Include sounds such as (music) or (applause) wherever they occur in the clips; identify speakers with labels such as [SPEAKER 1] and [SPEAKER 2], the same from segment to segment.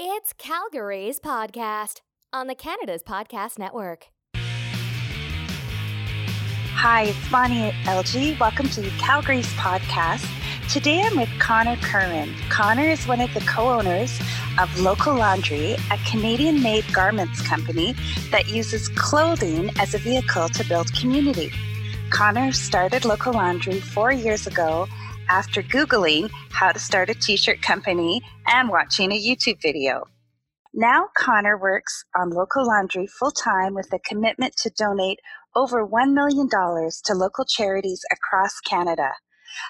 [SPEAKER 1] It's Calgary's podcast on the Canada's Podcast Network.
[SPEAKER 2] Hi, it's Bonnie LG. Welcome to Calgary's podcast. Today I'm with Connor Curran. Connor is one of the co owners of Local Laundry, a Canadian made garments company that uses clothing as a vehicle to build community. Connor started Local Laundry four years ago after Googling how to start a t shirt company and watching a YouTube video. Now, Connor works on local laundry full time with a commitment to donate over $1 million to local charities across Canada.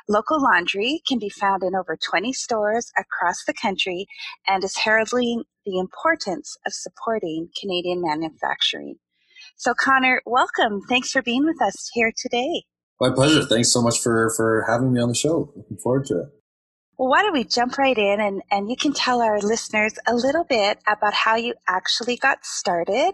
[SPEAKER 2] Local laundry can be found in over 20 stores across the country and is heralding the importance of supporting Canadian manufacturing. So, Connor, welcome. Thanks for being with us here today.
[SPEAKER 3] My pleasure. Thanks so much for for having me on the show. Looking forward to it.
[SPEAKER 2] Well, why don't we jump right in and, and you can tell our listeners a little bit about how you actually got started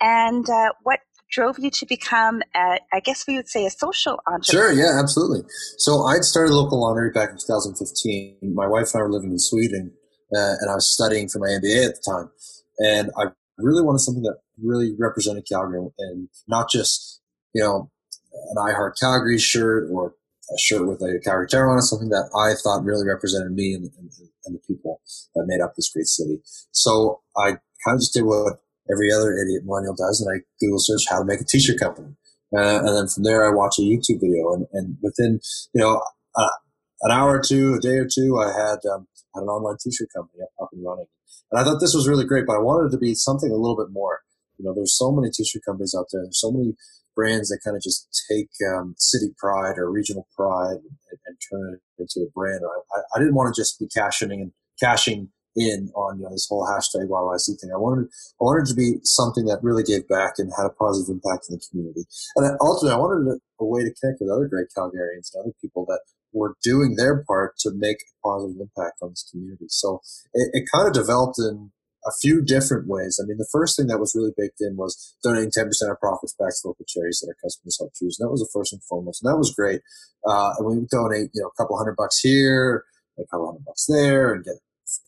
[SPEAKER 2] and uh, what drove you to become, a, I guess we would say, a social entrepreneur?
[SPEAKER 3] Sure, yeah, absolutely. So I'd started local laundry back in 2015. My wife and I were living in Sweden, uh, and I was studying for my MBA at the time. And I really wanted something that really represented Calgary and not just, you know, an I Heart Calgary shirt or a shirt with a Calgary Tower on it, something that I thought really represented me and, and, and, the people that made up this great city. So I kind of just did what every other idiot millennial does, and I Google search how to make a t-shirt company. Uh, and then from there, I watch a YouTube video, and, and within you know uh, an hour or two, a day or two, I had um, had an online t-shirt company up, up and running. And I thought this was really great, but I wanted it to be something a little bit more. You know, there's so many t-shirt companies out there. There's so many brands that kind of just take um, city pride or regional pride and, and, turn it into a brand. I, I didn't want to just be cashing and cashing in on you know this whole hashtag YYC thing. I wanted I wanted to be something that really gave back and had a positive impact in the community. And ultimately, I wanted a, a way to connect with other great Calgarians and other people that were doing their part to make a positive impact on this community. So it, it kind of developed in a few different ways. I mean, the first thing that was really baked in was donating 10% of profits back to local charities that our customers help choose. And that was the first and foremost. And that was great. Uh, and we would donate, you know, a couple hundred bucks here, a couple hundred bucks there and get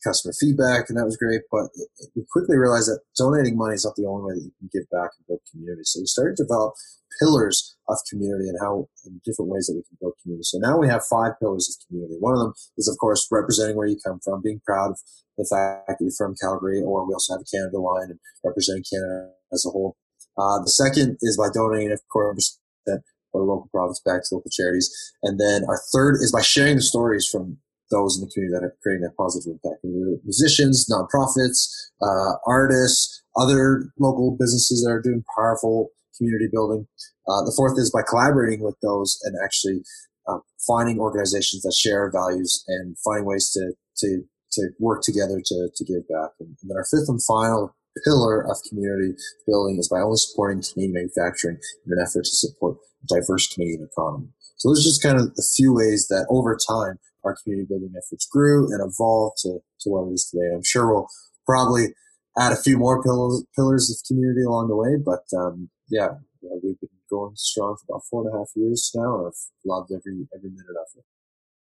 [SPEAKER 3] customer feedback, and that was great. But it, it, we quickly realized that donating money is not the only way that you can give back and build community. So we started to develop pillars of community and how and different ways that we can build community. So now we have five pillars of community. One of them is, of course, representing where you come from, being proud of the fact that you're from Calgary, or we also have a Canada line and representing Canada as a whole. Uh, the second is by donating, of course, that our local profits back to local charities. And then our third is by sharing the stories from those in the community that are creating that positive impact. Musicians, nonprofits, uh, artists, other local businesses that are doing powerful community building. Uh, the fourth is by collaborating with those and actually uh, finding organizations that share values and finding ways to to to work together to, to give back. And, and then our fifth and final pillar of community building is by only supporting Canadian manufacturing in an effort to support a diverse Canadian economy. So those are just kind of the few ways that over time our community building efforts grew and evolved to, to what it is today. I'm sure we'll probably add a few more pillars, pillars of community along the way, but um, yeah, yeah, we've been going strong for about four and a half years now, and I've loved every every minute of it.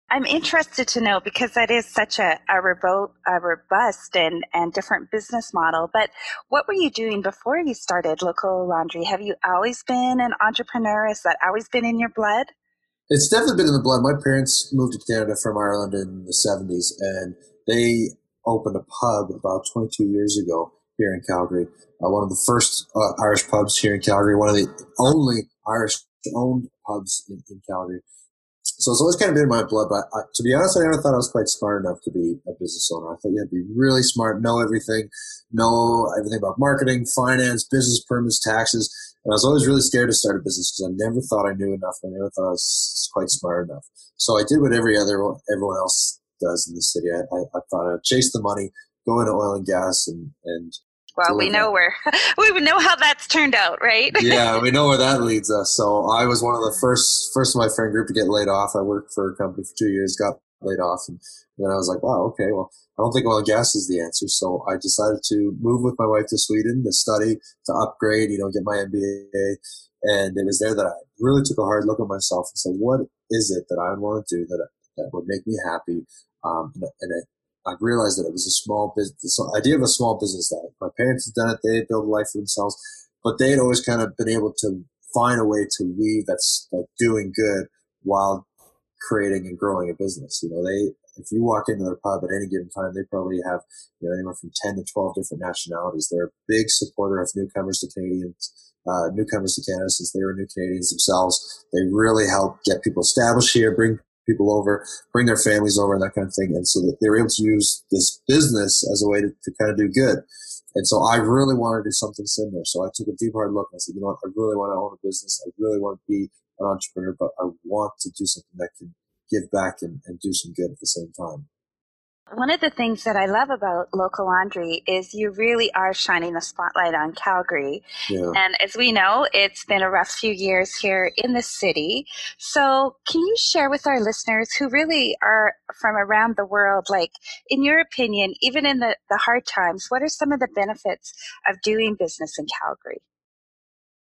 [SPEAKER 2] I'm interested to know because that is such a, a, remote, a robust and, and different business model. But what were you doing before you started Local Laundry? Have you always been an entrepreneur? Has that always been in your blood?
[SPEAKER 3] It's definitely been in the blood. My parents moved to Canada from Ireland in the 70s, and they opened a pub about 22 years ago here in Calgary. Uh, one of the first uh, Irish pubs here in Calgary, one of the only Irish owned pubs in, in Calgary. So it's always kind of been in my blood, but I, to be honest, I never thought I was quite smart enough to be a business owner. I thought you had to be really smart, know everything, know everything about marketing, finance, business permits, taxes. And I was always really scared to start a business because I never thought I knew enough. I never thought I was quite smart enough. So I did what every other everyone else does in the city. I, I, I thought I'd chase the money, go into oil and gas, and and
[SPEAKER 2] well, we know where (laughs) we know how that's turned out, right? (laughs)
[SPEAKER 3] yeah, we know where that leads us. So I was one of the first first of my friend group to get laid off. I worked for a company for two years, got laid off, and then I was like, wow, okay, well, I don't think oil and gas is the answer. So I decided to move with my wife to Sweden to study, to upgrade, you know, get my MBA. And it was there that I really took a hard look at myself and said, what is it that I want to do that, that would make me happy? Um, and, and I realized that it was a small business, the idea of a small business that my parents had done it. They had built a life for themselves, but they had always kind of been able to find a way to weave that's like doing good while creating and growing a business. You know, they, if you walk into their pub at any given time, they probably have, you know, anywhere from 10 to 12 different nationalities. They're a big supporter of newcomers to Canadians, uh, newcomers to Canada since they were new Canadians themselves. They really help get people established here, bring people over, bring their families over, and that kind of thing. And so that they were able to use this business as a way to, to kind of do good. And so I really wanted to do something similar. So I took a deep hard look and I said, you know what, I really want to own a business. I really want to be an entrepreneur, but I want to do something that can give back and, and do some good at the same time.
[SPEAKER 2] One of the things that I love about local laundry is you really are shining a spotlight on Calgary. Yeah. And as we know, it's been a rough few years here in the city. So, can you share with our listeners who really are from around the world, like, in your opinion, even in the, the hard times, what are some of the benefits of doing business in Calgary?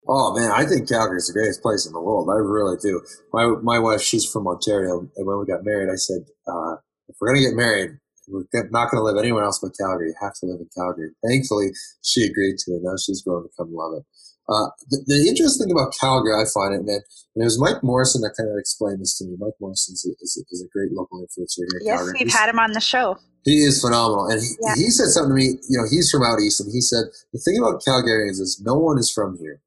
[SPEAKER 3] Oh man, I think Calgary is the greatest place in the world. I really do. My my wife, she's from Ontario, and when we got married, I said, uh, if we're gonna get married, we're not going to live anywhere else but Calgary. You have to live in Calgary. Thankfully, she agreed to it. Now she's grown to come love it. Uh, the, the, interesting thing about Calgary, I find it, and, and it was Mike Morrison that kind of explained this to me. Mike Morrison is, is, is a great local influencer here.
[SPEAKER 2] Yes,
[SPEAKER 3] Calgary.
[SPEAKER 2] we've He's, had him on the show.
[SPEAKER 3] He is phenomenal, and he, yeah. he said something to me. You know, he's from out east, and he said the thing about Calgarians is no one is from here.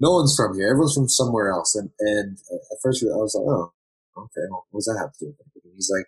[SPEAKER 3] No one's from here. Everyone's from somewhere else. And and at first I was like, oh, okay, well, what does that have to do with it? he's like,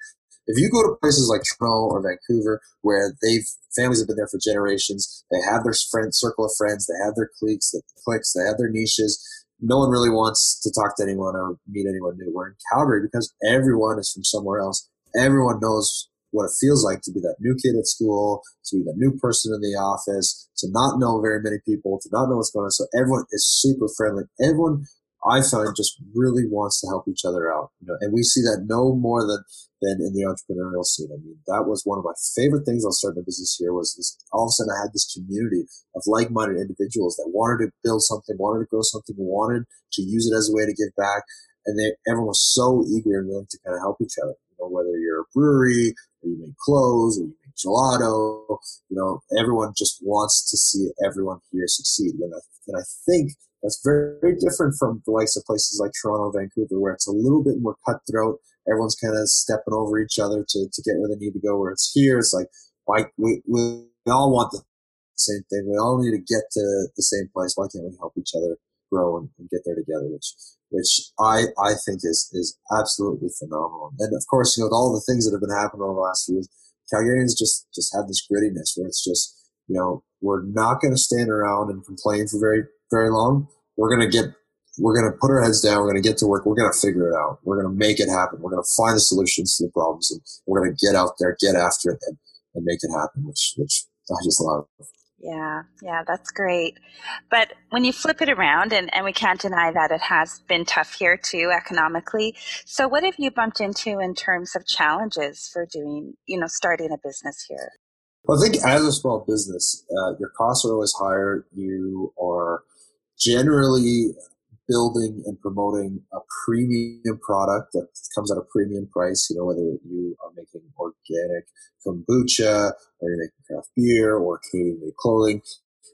[SPEAKER 3] if you go to places like Toronto or Vancouver, where they've families have been there for generations, they have their friend circle of friends, they have their cliques, the cliques, they have their niches. No one really wants to talk to anyone or meet anyone new. We're in Calgary because everyone is from somewhere else. Everyone knows what it feels like to be that new kid at school, to be that new person in the office, to not know very many people, to not know what's going on. So everyone is super friendly. Everyone I find just really wants to help each other out. You know, and we see that no more than than in the entrepreneurial scene. I mean, that was one of my favorite things I'll start a business here was this all of a sudden I had this community of like minded individuals that wanted to build something, wanted to grow something, wanted to use it as a way to give back. And they everyone was so eager and willing to kind of help each other. You know, whether you're a brewery or you make clothes or you make gelato, you know, everyone just wants to see everyone here succeed. And I, and I think that's very, very different from the likes of places like Toronto, Vancouver, where it's a little bit more cutthroat. Everyone's kind of stepping over each other to, to get where they need to go. Where it's here, it's like, why we, we all want the same thing. We all need to get to the same place. Why can't we help each other grow and, and get there together? Which which I, I think is is absolutely phenomenal. And of course, you know, with all the things that have been happening over the last few years, Calgarians just just have this grittiness where it's just, you know, we're not going to stand around and complain for very very long. We're going to get, we're going to put our heads down. We're going to get to work. We're going to figure it out. We're going to make it happen. We're going to find the solutions to the problems and we're going to get out there, get after it and, and make it happen, which, which I just love.
[SPEAKER 2] Yeah, yeah, that's great. But when you flip it around, and, and we can't deny that it has been tough here too economically. So, what have you bumped into in terms of challenges for doing, you know, starting a business here?
[SPEAKER 3] Well, I think as a small business, uh, your costs are always higher. You are generally building and promoting a premium product that comes at a premium price. You know, whether you are making organic kombucha or you're making craft beer or Canadian made clothing,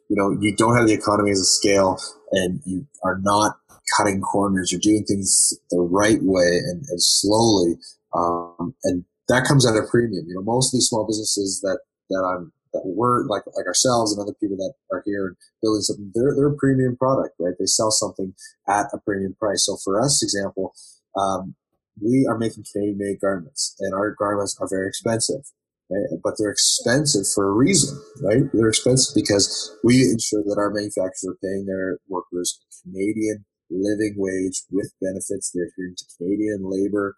[SPEAKER 3] you know, you don't have the economies of scale and you are not cutting corners. You're doing things the right way and, and slowly. Um, and that comes at a premium. You know, most of these small businesses that that I'm that we're like like ourselves and other people that are here building something. They're they're a premium product, right? They sell something at a premium price. So for us, example, um, we are making Canadian made garments, and our garments are very expensive. Right? But they're expensive for a reason, right? They're expensive because we ensure that our manufacturers are paying their workers Canadian living wage with benefits. They're adhering to Canadian labor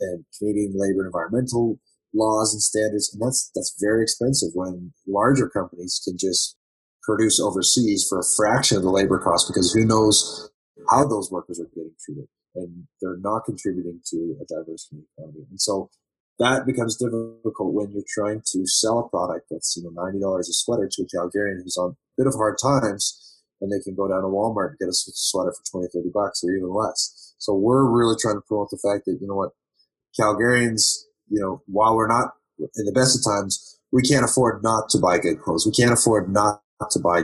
[SPEAKER 3] and Canadian labor environmental laws and standards, and that's that's very expensive when larger companies can just produce overseas for a fraction of the labor cost because who knows how those workers are getting treated, and they're not contributing to a diverse economy, and so that becomes difficult when you're trying to sell a product that's you know ninety dollars a sweater to a Calgarian who's on a bit of hard times, and they can go down to Walmart and get a sweater for 20, 30 bucks or even less. So we're really trying to promote the fact that you know what Calgarians you know, while we're not in the best of times, we can't afford not to buy good clothes. We can't afford not to buy,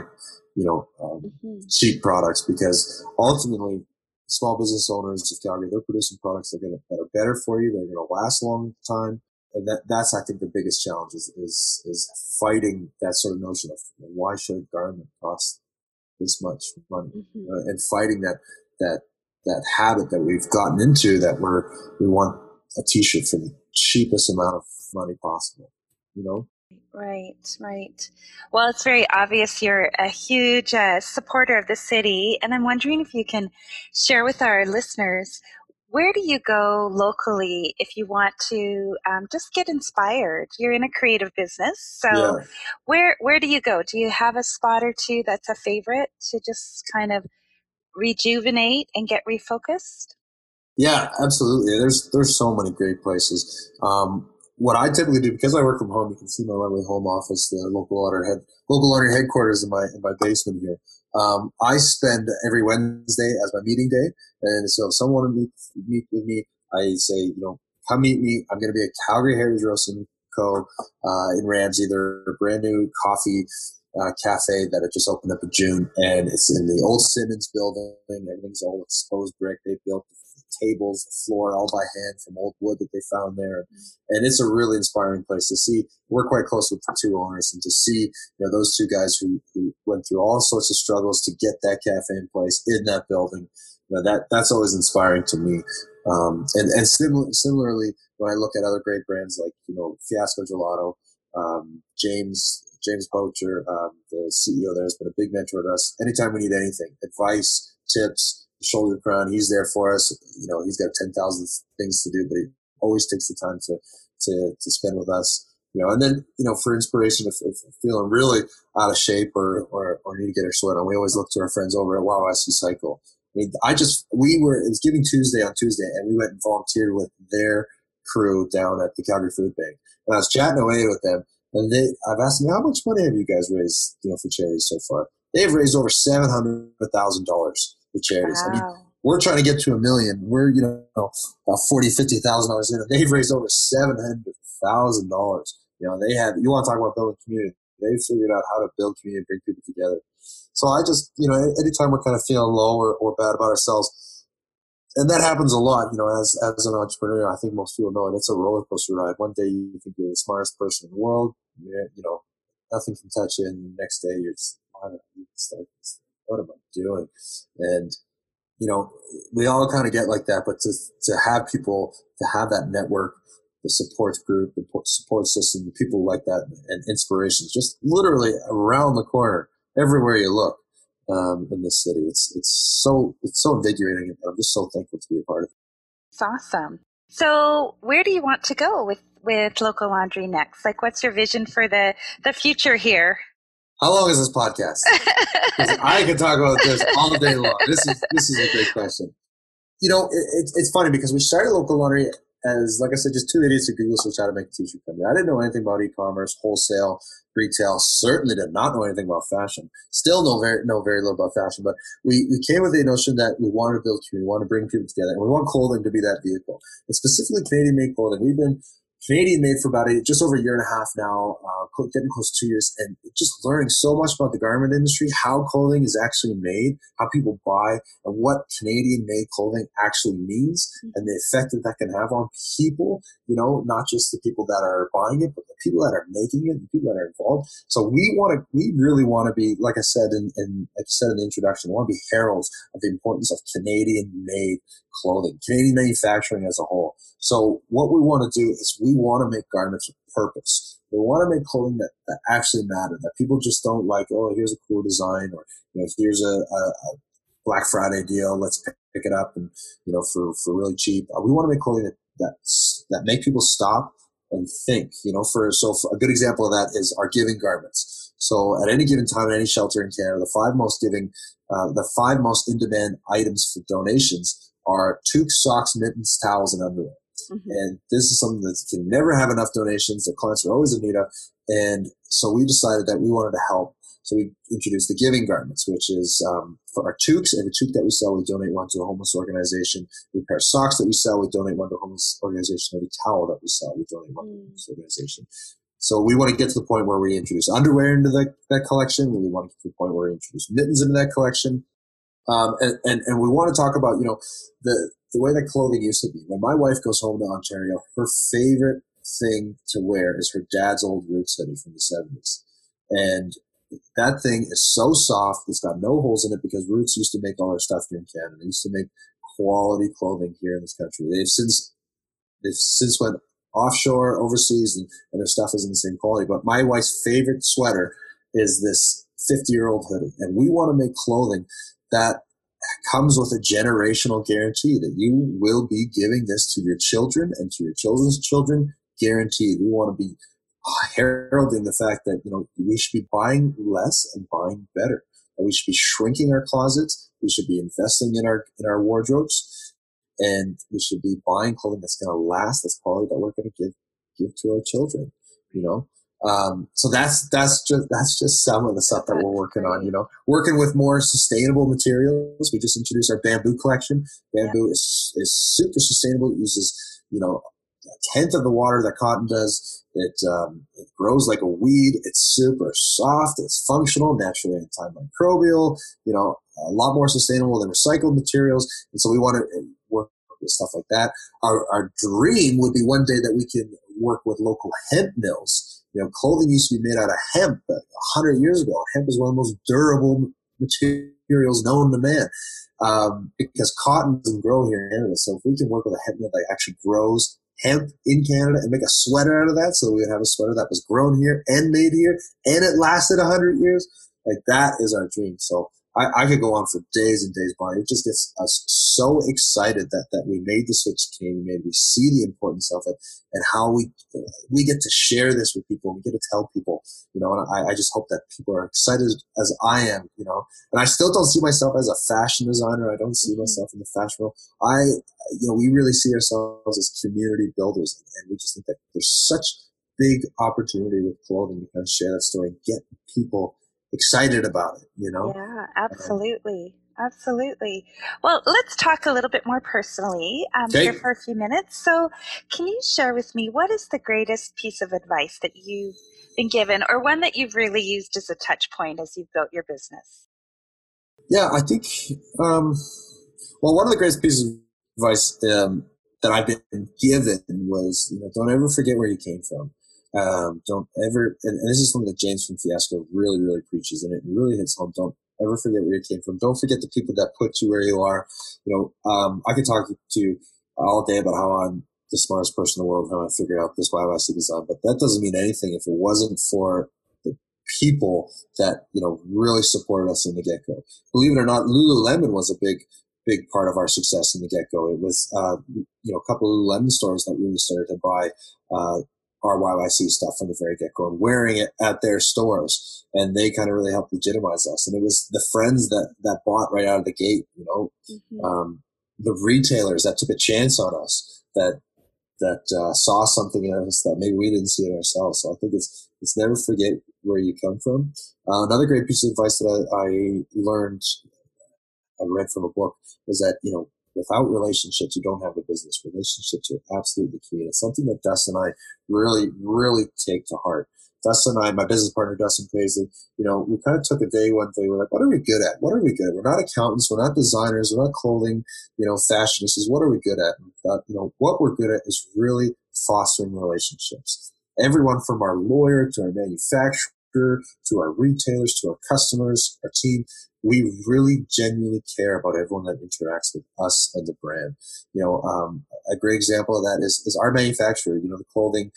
[SPEAKER 3] you know, um, mm-hmm. cheap products because ultimately, small business owners of Calgary, they're producing products that are, gonna, that are better for you. They're going to last a long time. And that, that's, I think, the biggest challenge is, is, is fighting that sort of notion of why should a garment cost this much money mm-hmm. uh, and fighting that, that, that habit that we've gotten into that we're, we want a t-shirt for the cheapest amount of money possible, you know?
[SPEAKER 2] Right, right. Well, it's very obvious you're a huge uh, supporter of the city, and I'm wondering if you can share with our listeners where do you go locally if you want to um, just get inspired? You're in a creative business, so yeah. where where do you go? Do you have a spot or two that's a favorite to just kind of rejuvenate and get refocused?
[SPEAKER 3] Yeah, absolutely. There's there's so many great places. Um, what I typically do because I work from home, you can see my lovely home office, the local laundry head local laundry headquarters in my in my basement here. Um, I spend every Wednesday as my meeting day, and so if someone want to meet meet with me, I say, you know, come meet me. I'm going to be at Calgary Heritage Roasting Co. Uh, in Ramsay. They're a brand new coffee uh, cafe that had just opened up in June, and it's in the old Simmons building. Everything's all exposed brick. They built tables, floor, all by hand from old wood that they found there. And it's a really inspiring place to see. We're quite close with the two owners and to see, you know, those two guys who, who went through all sorts of struggles to get that cafe in place in that building. You know, that, that's always inspiring to me. Um, and, and sim- similarly, when I look at other great brands like, you know, Fiasco Gelato, um, James, James Poacher, um, the CEO there has been a big mentor to us. Anytime we need anything, advice, tips, shoulder crown. He's there for us. You know, he's got 10,000 things to do, but he always takes the time to, to, to spend with us. You know, and then, you know, for inspiration, if, if feeling really out of shape or, or, or need to get our sweat on, we always look to our friends over at YYC Cycle. I mean, I just, we were, it was Giving Tuesday on Tuesday, and we went and volunteered with their crew down at the Calgary Food Bank. And I was chatting away with them, and they, I've asked them, how much money have you guys raised, you know, for charities so far? They've raised over $700,000 charities. Wow. I mean, we're trying to get to a million. We're, you know, about forty, fifty thousand dollars in, they've raised over seven hundred thousand dollars. You know, they have. You want to talk about building community? They figured out how to build community, bring people together. So I just, you know, anytime we're kind of feeling low or, or bad about ourselves, and that happens a lot, you know, as as an entrepreneur, I think most people know it. It's a roller coaster ride. One day you think you're the smartest person in the world, you know, nothing can touch you, and the next day you're just, what am I doing? And you know, we all kind of get like that, but to, to have people, to have that network, the support group, the support system, people like that, and inspirations just literally around the corner, everywhere you look um, in this city. It's it's so it's so invigorating, I'm just so thankful to be a part of it.
[SPEAKER 2] It's awesome. So, where do you want to go with with local laundry next? Like, what's your vision for the the future here?
[SPEAKER 3] How long is this podcast? (laughs) I could talk about this all day long. This is this is a great question. You know, it, it, it's funny because we started local laundry as, like I said, just two idiots who Google search how to make a t-shirt company. I didn't know anything about e-commerce, wholesale, retail. Certainly did not know anything about fashion. Still know very know very little about fashion. But we, we came with the notion that we wanted to build community, we want to bring people together, and we want clothing to be that vehicle. And specifically Canadian made clothing. We've been Canadian made for about a, just over a year and a half now, uh, getting close to two years, and just learning so much about the garment industry, how clothing is actually made, how people buy, and what Canadian made clothing actually means, mm-hmm. and the effect that that can have on people. You know, not just the people that are buying it, but the people that are making it, the people that are involved. So we want to, we really want to be, like I said in, in like you said in the introduction, we want to be heralds of the importance of Canadian made clothing, Canadian manufacturing as a whole. So what we want to do is we want to make garments with purpose. We want to make clothing that, that actually matter, that people just don't like, oh, here's a cool design or, you know, here's a, a, a Black Friday deal. Let's pick it up and, you know, for, for really cheap. Uh, we want to make clothing that, that, that make people stop and think, you know, for, so for a good example of that is our giving garments. So at any given time in any shelter in Canada, the five most giving, uh, the five most in demand items for donations are toques, socks, mittens, towels, and underwear. Mm-hmm. And this is something that can never have enough donations. The clients are always in need of. And so we decided that we wanted to help. So we introduced the giving garments, which is um, for our toques. Every toque that we sell, we donate one to a homeless organization. Every pair of socks that we sell, we donate one to a homeless organization. Every towel that we sell, we donate one to a homeless organization. So we want to get to the point where we introduce underwear into the, that collection. We want to get to the point where we introduce mittens into that collection. Um, and, and, and we want to talk about, you know, the, the way that clothing used to be. When my wife goes home to Ontario, her favorite thing to wear is her dad's old Roots hoodie from the 70s. And that thing is so soft, it's got no holes in it because Roots used to make all their stuff here in Canada. They used to make quality clothing here in this country. They've since they've since went offshore, overseas, and, and their stuff isn't the same quality. But my wife's favorite sweater is this 50 year old hoodie. And we want to make clothing that comes with a generational guarantee that you will be giving this to your children and to your children's children guaranteed. We want to be heralding the fact that, you know, we should be buying less and buying better. And we should be shrinking our closets. We should be investing in our, in our wardrobes and we should be buying clothing that's going to last, that's quality that we're going to give, give to our children, you know? Um, so that's that's just that's just some of the stuff that we're working on. You know, working with more sustainable materials. We just introduced our bamboo collection. Bamboo yeah. is is super sustainable. It uses you know a tenth of the water that cotton does. It um, it grows like a weed. It's super soft. It's functional, naturally antimicrobial. You know, a lot more sustainable than recycled materials. And so we want to work with stuff like that. Our our dream would be one day that we can work with local hemp mills you know, clothing used to be made out of hemp a hundred years ago. Hemp is one of the most durable materials known to man um, because cotton doesn't grow here in Canada. So if we can work with a hemp mill that actually grows hemp in Canada and make a sweater out of that, so we would have a sweater that was grown here and made here, and it lasted a hundred years, like that is our dream. So I, I, could go on for days and days, Bonnie. It just gets us so excited that, that we made the switch to Canadian made. We see the importance of it and how we we get to share this with people. We get to tell people, you know, and I, I just hope that people are excited as I am, you know. And I still don't see myself as a fashion designer. I don't see mm-hmm. myself in the fashion world. I, you know, we really see ourselves as community builders, and we just think that there's such big opportunity with clothing to kind of share that story and get people excited about it, you know?
[SPEAKER 2] Yeah, absolutely. Um, absolutely. Well, let's talk a little bit more personally um, okay. here for a few minutes. So, can you share with me what is the greatest piece of advice that you've been given, or one that you've really used as a touch point as you've built your business?
[SPEAKER 3] Yeah, I think, um, well, one of the greatest pieces of advice um, that I've been given was, you know, don't ever forget where you came from. Um, don't ever, and, and, this is something that James from Fiasco really, really preaches, and it really hits home. Don't ever forget where you came from. Don't forget the people that put you where you are. You know, um, I could talk to you all day about how I'm the smartest person in the world, how I figured out this YYC design, but that doesn't mean anything if it wasn't for the people that, you know, really supported us in the get go. Believe it or not, Lululemon was a big, big part of our success in the get go. It was, uh, you know, a couple of Lululemon stores that really started to buy, uh, our YYC stuff from the very get go and wearing it at their stores. And they kind of really helped legitimize us. And it was the friends that, that bought right out of the gate, you know, mm-hmm. um, the retailers that took a chance on us that, that uh, saw something in us that maybe we didn't see it ourselves. So I think it's, it's never forget where you come from. Uh, another great piece of advice that I, I learned, I read from a book was that, you know, without relationships, you don't have a business. Relationships are absolutely key. And it's something that Dustin and I really, really take to heart. Dustin and I, my business partner, Dustin Paisley, you know, we kind of took a day one day. We're like, what are we good at? What are we good at? We're not accountants. We're not designers. We're not clothing, you know, fashionists. What are we good at? And thought, you know, what we're good at is really fostering relationships. Everyone from our lawyer to our manufacturer to our retailers to our customers, our team, we really genuinely care about everyone that interacts with us and the brand. You know, um, a great example of that is, is our manufacturer. You know, the clothing,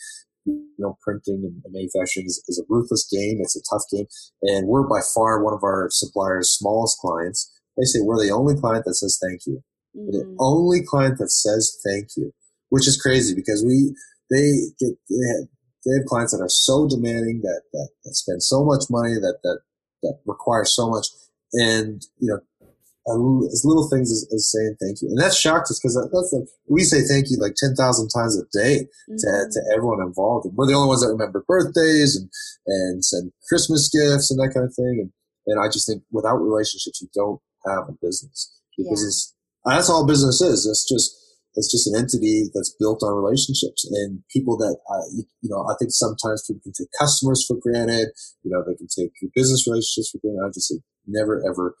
[SPEAKER 3] you know, printing and manufacturing is, is, a ruthless game. It's a tough game. And we're by far one of our suppliers' smallest clients. They say we're the only client that says thank you. Mm-hmm. The only client that says thank you, which is crazy because we, they get, they have, they have clients that are so demanding that, that, that spend so much money that, that, that require so much and, you know, as little things as, as, saying thank you. And that shocked us because that's like, we say thank you like 10,000 times a day mm-hmm. to, to everyone involved. And we're the only ones that remember birthdays and, and send Christmas gifts and that kind of thing. And, and I just think without relationships, you don't have a business. yeah. business, that's all business is. It's just, it's just an entity that's built on relationships and people that, uh, you, know, I think sometimes people can take customers for granted. You know, they can take business relationships for granted. I just say never, ever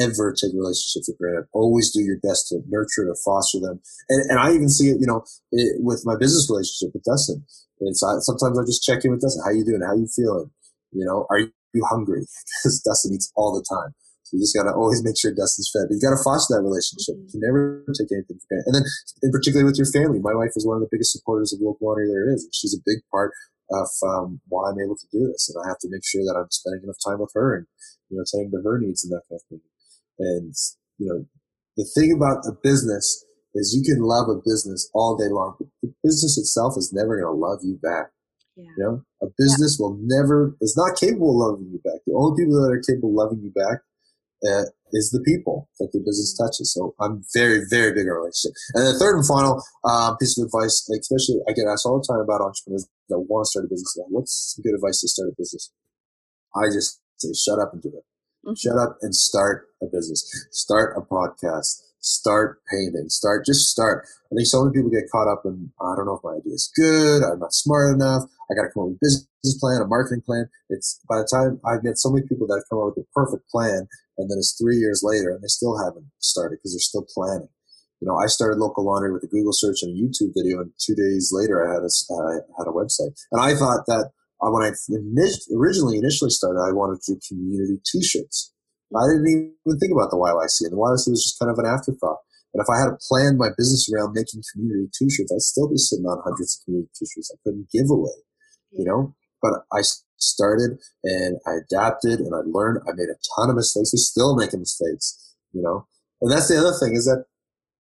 [SPEAKER 3] ever take relationships for granted. Always do your best to nurture to foster them. And, and I even see it, you know, it, with my business relationship with Dustin. It's I, sometimes I just check in with Dustin. How you doing? How you feeling? You know, are you hungry? (laughs) Because Dustin eats all the time. You just got to always make sure Dustin's fed. But you got to foster that relationship. You can never take anything for granted. And then, in particularly with your family, my wife is one of the biggest supporters of local laundry there is. And she's a big part of um, why I'm able to do this. And I have to make sure that I'm spending enough time with her and, you know, attending to her needs and that kind of thing. And, you know, the thing about a business is you can love a business all day long, but the business itself is never going to love you back. Yeah. You know, a business yeah. will never, is not capable of loving you back. The only people that are capable of loving you back uh, is the people that the business touches. So I'm very, very big on relationship. And the third and final uh, piece of advice, like especially I get asked all the time about entrepreneurs that want to start a business. Like, What's good advice to start a business? I just say, shut up and do it. Mm-hmm. Shut up and start a business. Start a podcast. Start painting. Start, just start. I think so many people get caught up in, I don't know if my idea is good. I'm not smart enough. I got to come up with a business plan, a marketing plan. It's by the time I've met so many people that have come up with a perfect plan and then it's three years later and they still haven't started because they're still planning. You know, I started local laundry with a Google search and a YouTube video, and two days later I had a, I had a website. And I thought that uh, when I originally initially started, I wanted to do community T-shirts. I didn't even think about the YYC, and the YYC was just kind of an afterthought. And if I had planned my business around making community T-shirts, I'd still be sitting on hundreds of community T-shirts I couldn't give away, you know. But I started and I adapted and I learned. I made a ton of mistakes. We're still making mistakes, you know. And that's the other thing is that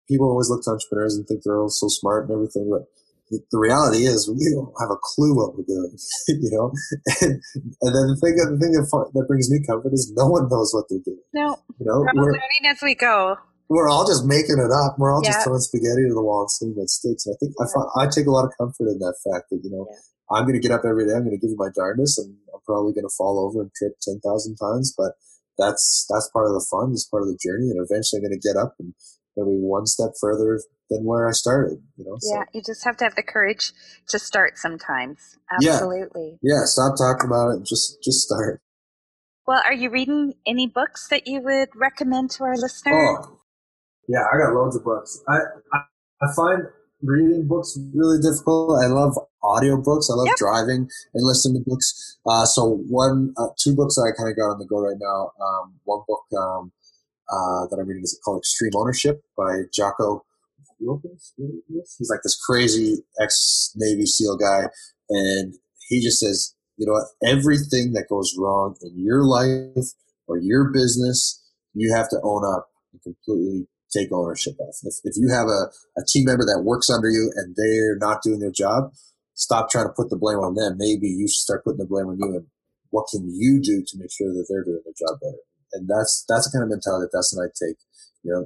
[SPEAKER 3] people always look to entrepreneurs and think they're all so smart and everything, but the, reality is we don't have a clue what we're doing, (laughs) you know. And, and then the thing, the thing that, that brings me comfort is no one knows what they're doing.
[SPEAKER 2] No, you know, we're learning as we go.
[SPEAKER 3] We're all just making it up. We're all yeah. just throwing spaghetti to the wall and seeing what sticks. And I think yeah. I, find, I take a lot of comfort in that fact that you know yeah. I'm going to get up every day. I'm going to give it my darndest, and I'm probably going to fall over and trip ten thousand times, but that's that's part of the fun. It's part of the journey, and eventually I'm going to get up and maybe one step further than where I started. You know.
[SPEAKER 2] Yeah, so. you just have to have the courage to start sometimes. Absolutely.
[SPEAKER 3] Yeah. yeah. Stop talking about it. just just start.
[SPEAKER 2] Well, are you reading any books that you would recommend to our listeners?
[SPEAKER 3] Oh, yeah, I got loads of books. I I, I find reading books really difficult. I love audiobooks. I love yep. driving and listening to books. Uh, so one, uh, two books that I kind of got on the go right now. Um, one book um, uh, that I'm reading is called Extreme Ownership by Jocko He's like this crazy ex Navy SEAL guy, and he just says, you know what, everything that goes wrong in your life or your business, you have to own up and completely take ownership of. If, if you have a, a team member that works under you and they're not doing their job, stop trying to put the blame on them. Maybe you should start putting the blame on you and what can you do to make sure that they're doing their job better? And that's that's the kind of mentality that Dustin and I take. You know,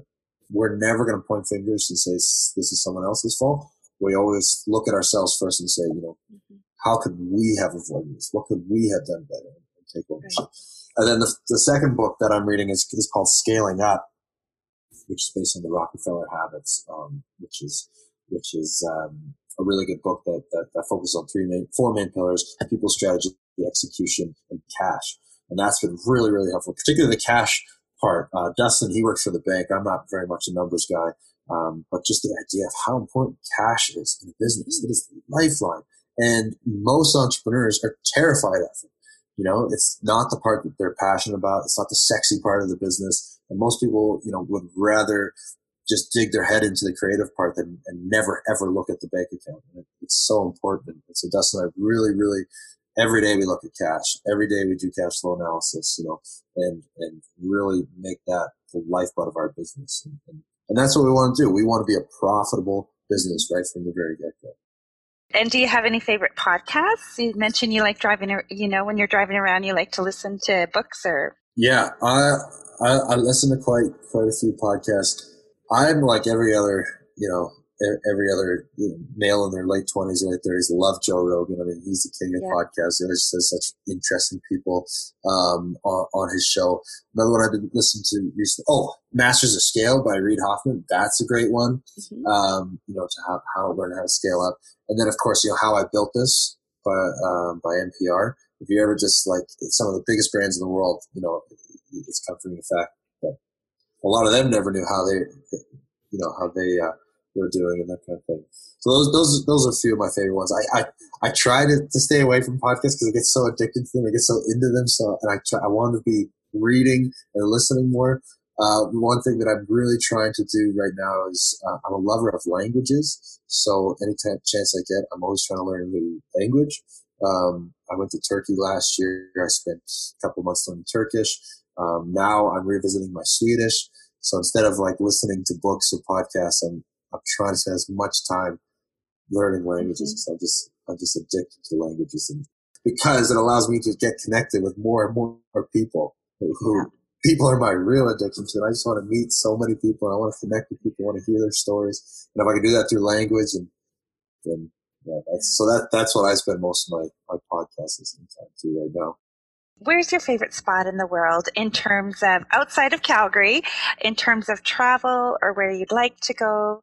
[SPEAKER 3] we're never going to point fingers and say this is someone else's fault. We always look at ourselves first and say, you know, mm-hmm. how could we have avoided this? What could we have done better? And take ownership. Right. And then the, the second book that I'm reading is, is called Scaling Up, which is based on the Rockefeller Habits, um, which is which is um, a really good book that, that, that focuses on three main, four main pillars: people, strategy, execution, and cash and that's been really really helpful, particularly the cash part. Uh, Dustin, he works for the bank. I'm not very much a numbers guy, um, but just the idea of how important cash is in a business. It is lifeline, and most entrepreneurs are terrified of it. You know, it's not the part that they're passionate about. It's not the sexy part of the business, and most people, you know, would rather just dig their head into the creative part than, and never ever look at the bank account. It's so important. And so Dustin, I really, really every day we look at cash. Every day we do cash flow analysis, you know, and, and really make that the lifeblood of our business. And, and, and that's what we want to do. We want to be a profitable business right from the very get go.
[SPEAKER 2] And do you have any favorite podcasts? You mentioned you like driving, you know, when you're driving around, you like to listen to books or
[SPEAKER 3] Yeah, I, I, I listen to quite quite a few podcasts. I'm like every other, you know, every other male in their late twenties or late thirties love Joe Rogan. I mean, he's the king of yeah. podcasts. He always says such interesting people um, on, on, his show. Another one I've been listening to recently. Oh, Masters of Scale by Reid Hoffman. That's a great one. Mm-hmm. Um, you know, to how, how to learn how to scale up. And then, of course, you know, How I Built This by um, by NPR. If you ever just like some of the biggest brands in the world, you know, it's comforting the fact that a lot of them never knew how they, you know, how they. Uh, we're doing and that kind of thing. So those those those are a few of my favorite ones. I I, I try to, to stay away from podcasts because I get so addicted to them. I get so into them. So and I try, I want to be reading and listening more. Uh, one thing that I'm really trying to do right now is uh, I'm a lover of languages. So anytime chance I get, I'm always trying to learn a new language. Um, I went to Turkey last year. I spent a couple months learning Turkish. Um, now I'm revisiting my Swedish. So instead of like listening to books or podcasts, I'm I'm trying to spend as much time learning languages because mm-hmm. I just I'm just addicted to languages and because it allows me to get connected with more and more people who, who yeah. people are my real addiction to. And I just want to meet so many people. And I want to connect with people. I want to hear their stories. And if I can do that through language and then yeah, that's, so that that's what I spend most of my, my podcast listening time to right now.
[SPEAKER 2] Where's your favorite spot in the world in terms of outside of Calgary, in terms of travel or where you'd like to go?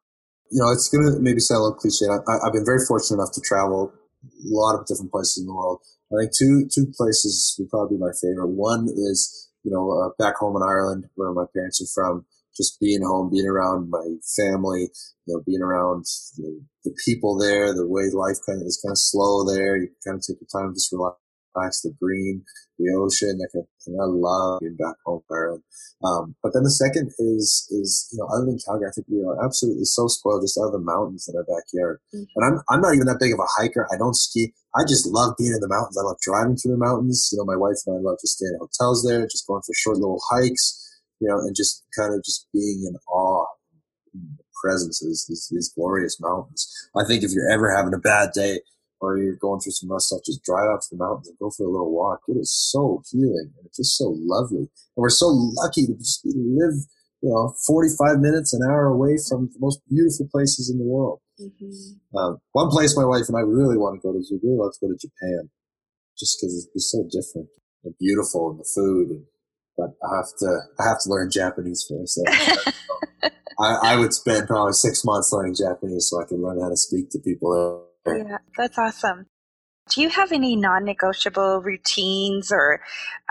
[SPEAKER 3] You know, it's going to maybe sound a little cliche. I, have been very fortunate enough to travel a lot of different places in the world. I think two two places would probably be my favorite. One is you know uh, back home in Ireland, where my parents are from. Just being home, being around my family, you know, being around the people there, the way life kind of is kind of slow there. You kind of take your time, just relax the green, the ocean, that kind of thing. I love being back home in Ireland. Um, but then the second is, is, you know, other than Calgary, I think we are absolutely so spoiled just out of the mountains in our backyard. Mm-hmm. And I'm, I'm not even that big of a hiker. I don't ski. I just love being in the mountains. I love driving through the mountains. You know, my wife and I love just staying in hotels there, just going for short little hikes, you know, and just kind of just being in awe in the presence of these, these, these glorious mountains. I think if you're ever having a bad day, or you're going through some rough stuff, just drive out to the mountains and go for a little walk. It is so healing and it's just so lovely. And we're so lucky to just live, you know, 45 minutes, an hour away from the most beautiful places in the world. Mm-hmm. Um, one place my wife and I really want to go to is we really love to go to Japan just because it'd be so different and beautiful and the food. And, but I have to, I have to learn Japanese first. I, (laughs) I would spend probably six months learning Japanese so I could learn how to speak to people there
[SPEAKER 2] yeah, that's awesome. Do you have any non negotiable routines or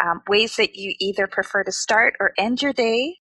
[SPEAKER 2] um, ways that you either prefer to start or end your day?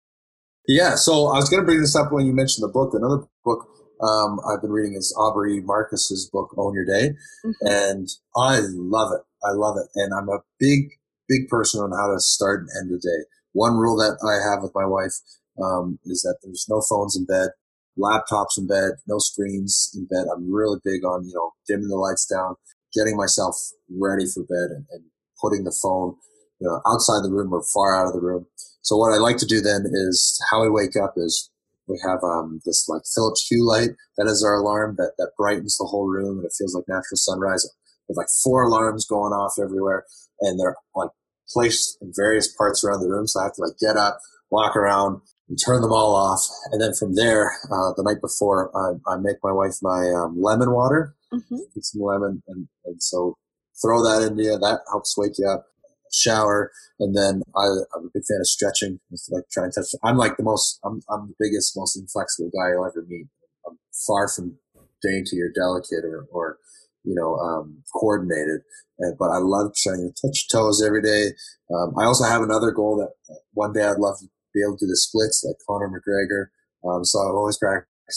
[SPEAKER 3] Yeah, so I was going to bring this up when you mentioned the book. Another book um, I've been reading is Aubrey Marcus's book, Own Your Day. Mm-hmm. And I love it. I love it. And I'm a big, big person on how to start and end a day. One rule that I have with my wife um, is that there's no phones in bed laptops in bed, no screens in bed. I'm really big on, you know, dimming the lights down, getting myself ready for bed and, and putting the phone, you know, outside the room or far out of the room. So what I like to do then is how I wake up is we have um, this like Philips Hue light that is our alarm that, that brightens the whole room and it feels like natural sunrise. There's like four alarms going off everywhere and they're like placed in various parts around the room. So I have to like get up, walk around, and turn them all off. And then from there, uh, the night before, I, I, make my wife my um, lemon water, mm-hmm. some lemon, and, and so throw that in you. That helps wake you up. Shower, and then I, am a big fan of stretching. like trying to touch. I'm like the most. I'm, I'm the biggest, most inflexible guy you'll ever meet. I'm far from dainty or delicate or, or you know, um, coordinated. Uh, but I love trying to touch toes every day. Um, I also have another goal that one day I'd love to be able to do the splits like Conor McGregor. Um, so I'm always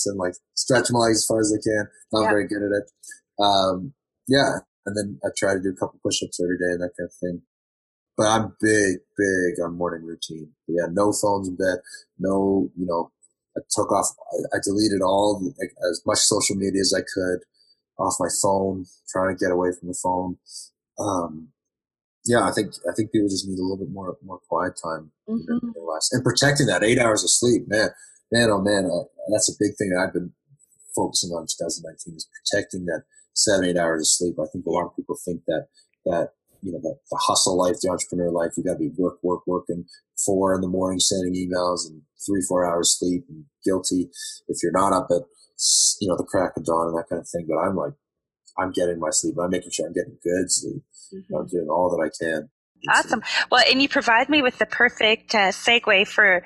[SPEAKER 3] and like stretch my legs as far as I can. Not yeah. very good at it. Um, yeah. And then I try to do a couple push-ups every day and that kind of thing. But I'm big, big on morning routine. But yeah, no phones in bed. No, you know, I took off, I, I deleted all like, as much social media as I could off my phone, trying to get away from the phone. Um, yeah, I think I think people just need a little bit more more quiet time mm-hmm. less, and protecting that eight hours of sleep, man, man, oh man, uh, that's a big thing that I've been focusing on 2019 is protecting that seven eight hours of sleep. I think a lot of people think that that you know, the, the hustle life, the entrepreneur life. You got to be work, work, working four in the morning, sending emails and three, four hours sleep and guilty if you're not up at, you know, the crack of dawn and that kind of thing. But I'm like, I'm getting my sleep. I'm making sure I'm getting good sleep. Mm-hmm. I'm doing all that I can.
[SPEAKER 2] Awesome. Well, and you provide me with the perfect uh, segue for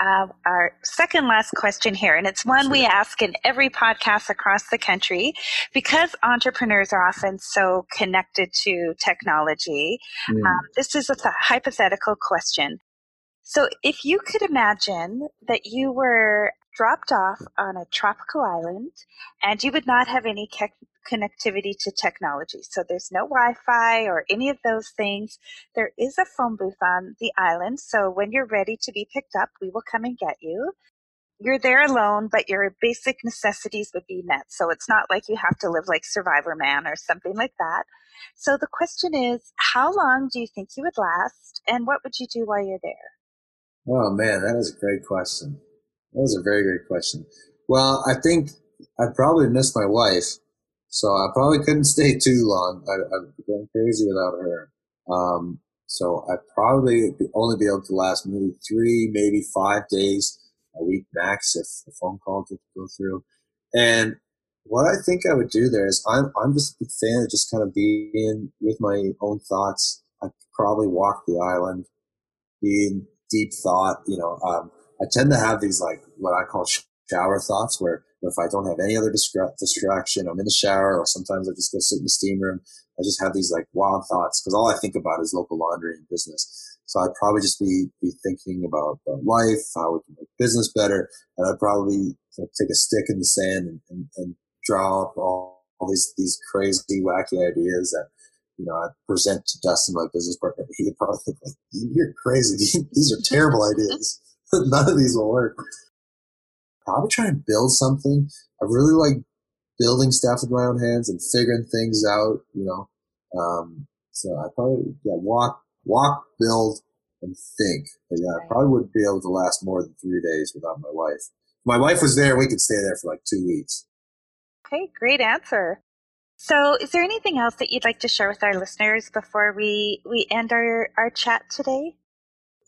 [SPEAKER 2] uh, our second last question here. And it's one sure. we ask in every podcast across the country because entrepreneurs are often so connected to technology. Mm. Um, this is a th- hypothetical question. So, if you could imagine that you were dropped off on a tropical island and you would not have any connectivity to technology. So there's no Wi Fi or any of those things. There is a phone booth on the island. So when you're ready to be picked up, we will come and get you. You're there alone, but your basic necessities would be met. So it's not like you have to live like Survivor Man or something like that. So the question is how long do you think you would last, and what would you do while you're there?
[SPEAKER 3] Oh, man, that is a great question. That was a very great question. Well, I think I'd probably miss my wife so I probably couldn't stay (laughs) too long. I, be going crazy without her. Um, so I'd probably only be able to last maybe three, maybe five days a week max if the phone call did go through. And what I think I would do there is I'm, I'm just a big fan of just kind of being with my own thoughts. I'd probably walk the island, be in deep thought. You know, um, I tend to have these like what I call shower thoughts where if I don't have any other distra- distraction, I'm in the shower or sometimes I just go sit in the steam room. I just have these like wild thoughts because all I think about is local laundry and business. So I'd probably just be, be thinking about, about life, how we can make business better. And I'd probably you know, take a stick in the sand and, and, and draw up all, all these, these crazy, wacky ideas that, you know, I present to Dustin, my business partner. He'd probably think like, you're crazy. (laughs) These are terrible (laughs) ideas. (laughs) None of these will work probably try and build something. I really like building stuff with my own hands and figuring things out, you know. Um, so I probably, yeah, walk, walk, build, and think. But yeah, I probably wouldn't be able to last more than three days without my wife. If my wife was there, we could stay there for like two weeks.
[SPEAKER 2] Okay, great answer. So, is there anything else that you'd like to share with our listeners before we, we end our, our chat today?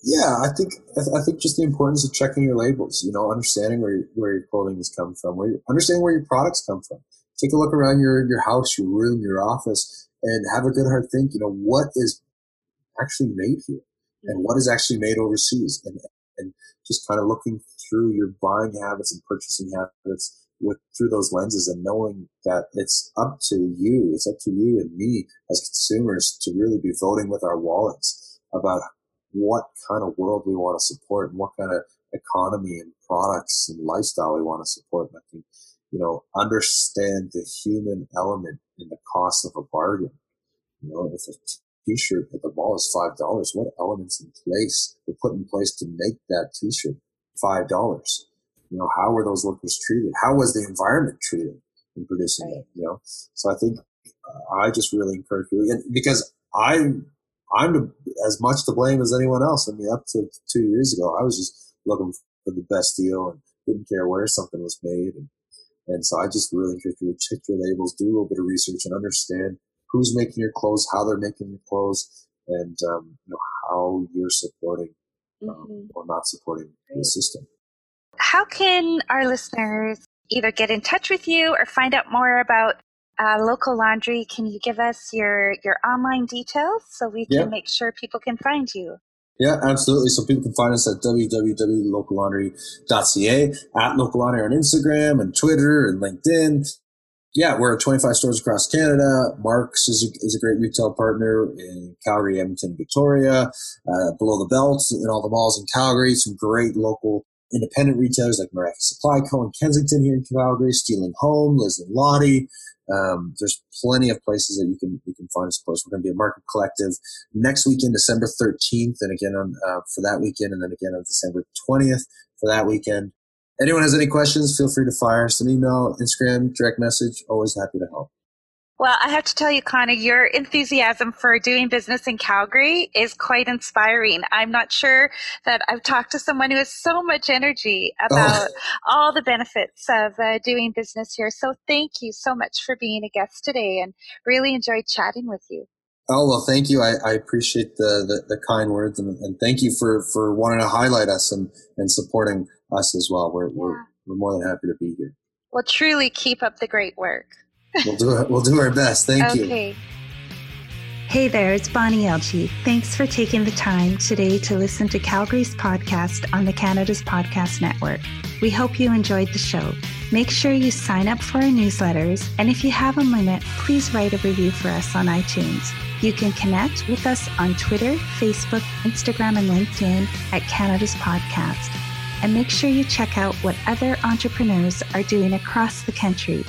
[SPEAKER 3] Yeah, I think I think just the importance of checking your labels. You know, understanding where your, where your clothing is come from, where you, understanding where your products come from. Take a look around your your house, your room, your office, and have a good hard think. You know, what is actually made here, and mm-hmm. what is actually made overseas, and and just kind of looking through your buying habits and purchasing habits with through those lenses, and knowing that it's up to you, it's up to you and me as consumers to really be voting with our wallets about what kind of world we want to support and what kind of economy and products and lifestyle we want to support. And I think, you know, understand the human element in the cost of a bargain. You know, if a t-shirt at the mall is five dollars, what elements in place were put in place to make that t-shirt five dollars? You know, how were those workers treated? How was the environment treated in producing right. it? You know, so I think uh, I just really encourage you, and because I I'm to, as much to blame as anyone else. I mean, up to two years ago, I was just looking for the best deal and didn't care where something was made. And, and so I just really encourage you to check your labels, do a little bit of research and understand who's making your clothes, how they're making your clothes, and um, you know, how you're supporting um, mm-hmm. or not supporting the system.
[SPEAKER 2] How can our listeners either get in touch with you or find out more about uh, local laundry can you give us your your online details so we can yeah. make sure people can find you
[SPEAKER 3] yeah absolutely so people can find us at www.locallaundry.ca at local laundry on instagram and twitter and linkedin yeah, we're at 25 stores across Canada. Mark's is a, is a great retail partner in Calgary, Edmonton, Victoria, uh, below the belt in all the malls in Calgary. Some great local independent retailers like Meraki Supply Co. in Kensington here in Calgary, Steeling Home, Liz and Lottie, um, there's plenty of places that you can you can find us close. We're going to be a market collective next weekend, December 13th, and again on uh, for that weekend, and then again on December 20th for that weekend. Anyone has any questions, feel free to fire us an email, Instagram, direct message. Always happy to help.
[SPEAKER 2] Well, I have to tell you, Connor, your enthusiasm for doing business in Calgary is quite inspiring. I'm not sure that I've talked to someone who has so much energy oh. (laughs) about oh. all the benefits of uh, doing business here. So thank you so much for being a guest today and really enjoyed chatting with you.
[SPEAKER 3] Oh well, thank you. I, I appreciate the, the, the kind words and, and, thank you for, for wanting to highlight us and, and supporting us as well. We're, yeah. we're we're more than happy to be here.
[SPEAKER 4] Well, truly keep up the great work.
[SPEAKER 3] We'll do it. We'll do our best. Thank
[SPEAKER 4] okay.
[SPEAKER 3] you.
[SPEAKER 4] Okay.
[SPEAKER 2] Hey there, it's Bonnie Elchie. Thanks for taking the time today to listen to Calgary's podcast on the Canada's Podcast Network. We hope you enjoyed the show. Make sure you sign up for our newsletters, and if you have a minute, please write a review for us on iTunes. You can connect with us on Twitter, Facebook, Instagram, and LinkedIn at Canada's Podcast. And make sure you check out what other entrepreneurs are doing across the country